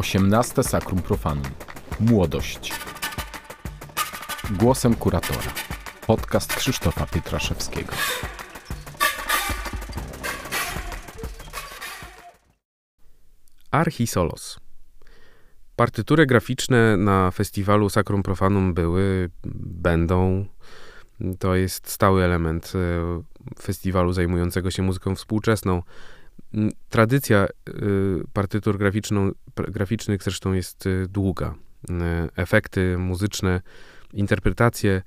18 Sakrum Profanum. Młodość. Głosem kuratora. Podcast Krzysztofa Pietraszewskiego. Archisolos. Partytury graficzne na festiwalu Sacrum Profanum były, będą. To jest stały element e, festiwalu zajmującego się muzyką współczesną. Tradycja y, partytur graficznych zresztą jest y, długa. Y, efekty muzyczne, interpretacje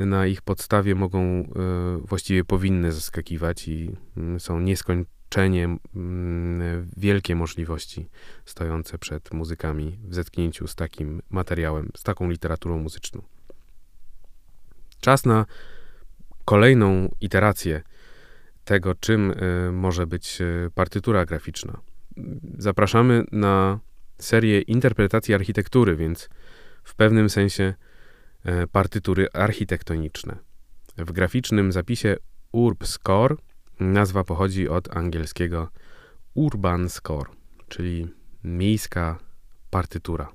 na ich podstawie mogą, właściwie powinny zaskakiwać i są nieskończenie wielkie możliwości stojące przed muzykami w zetknięciu z takim materiałem, z taką literaturą muzyczną. Czas na kolejną iterację tego, czym y, może być y, partytura graficzna. Zapraszamy na serię interpretacji architektury, więc w pewnym sensie y, partytury architektoniczne. W graficznym zapisie Urb Score nazwa pochodzi od angielskiego Urban Score, czyli miejska partytura.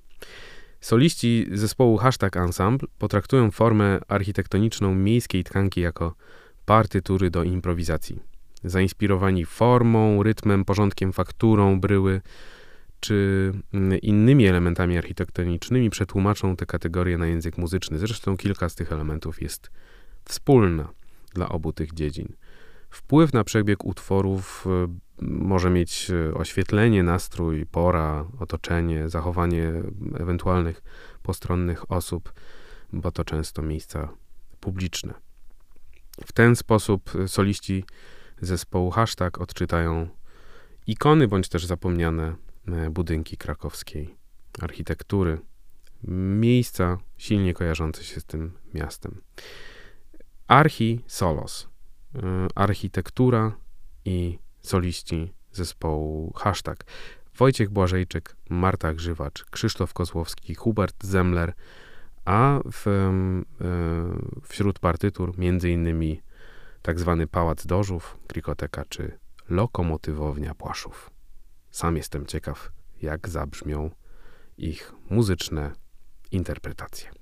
Soliści zespołu Hashtag Ensemble potraktują formę architektoniczną miejskiej tkanki jako partytury do improwizacji. Zainspirowani formą, rytmem, porządkiem, fakturą bryły czy mm, innymi elementami architektonicznymi przetłumaczą te kategorie na język muzyczny. Zresztą kilka z tych elementów jest wspólna dla obu tych dziedzin. Wpływ na przebieg utworów y, może mieć y, oświetlenie, nastrój, pora, otoczenie, zachowanie ewentualnych postronnych osób, bo to często miejsca publiczne. W ten sposób soliści zespołu Hashtag odczytają ikony bądź też zapomniane e, budynki krakowskiej architektury, miejsca silnie kojarzące się z tym miastem. Archi Solos, e, architektura i soliści zespołu Hashtag. Wojciech Błażejczyk, Marta Grzywacz, Krzysztof Kozłowski, Hubert Zemler, a w, e, wśród partytur między innymi tak Pałac Dożów, Krikoteka czy Lokomotywownia Płaszów. Sam jestem ciekaw, jak zabrzmią ich muzyczne interpretacje.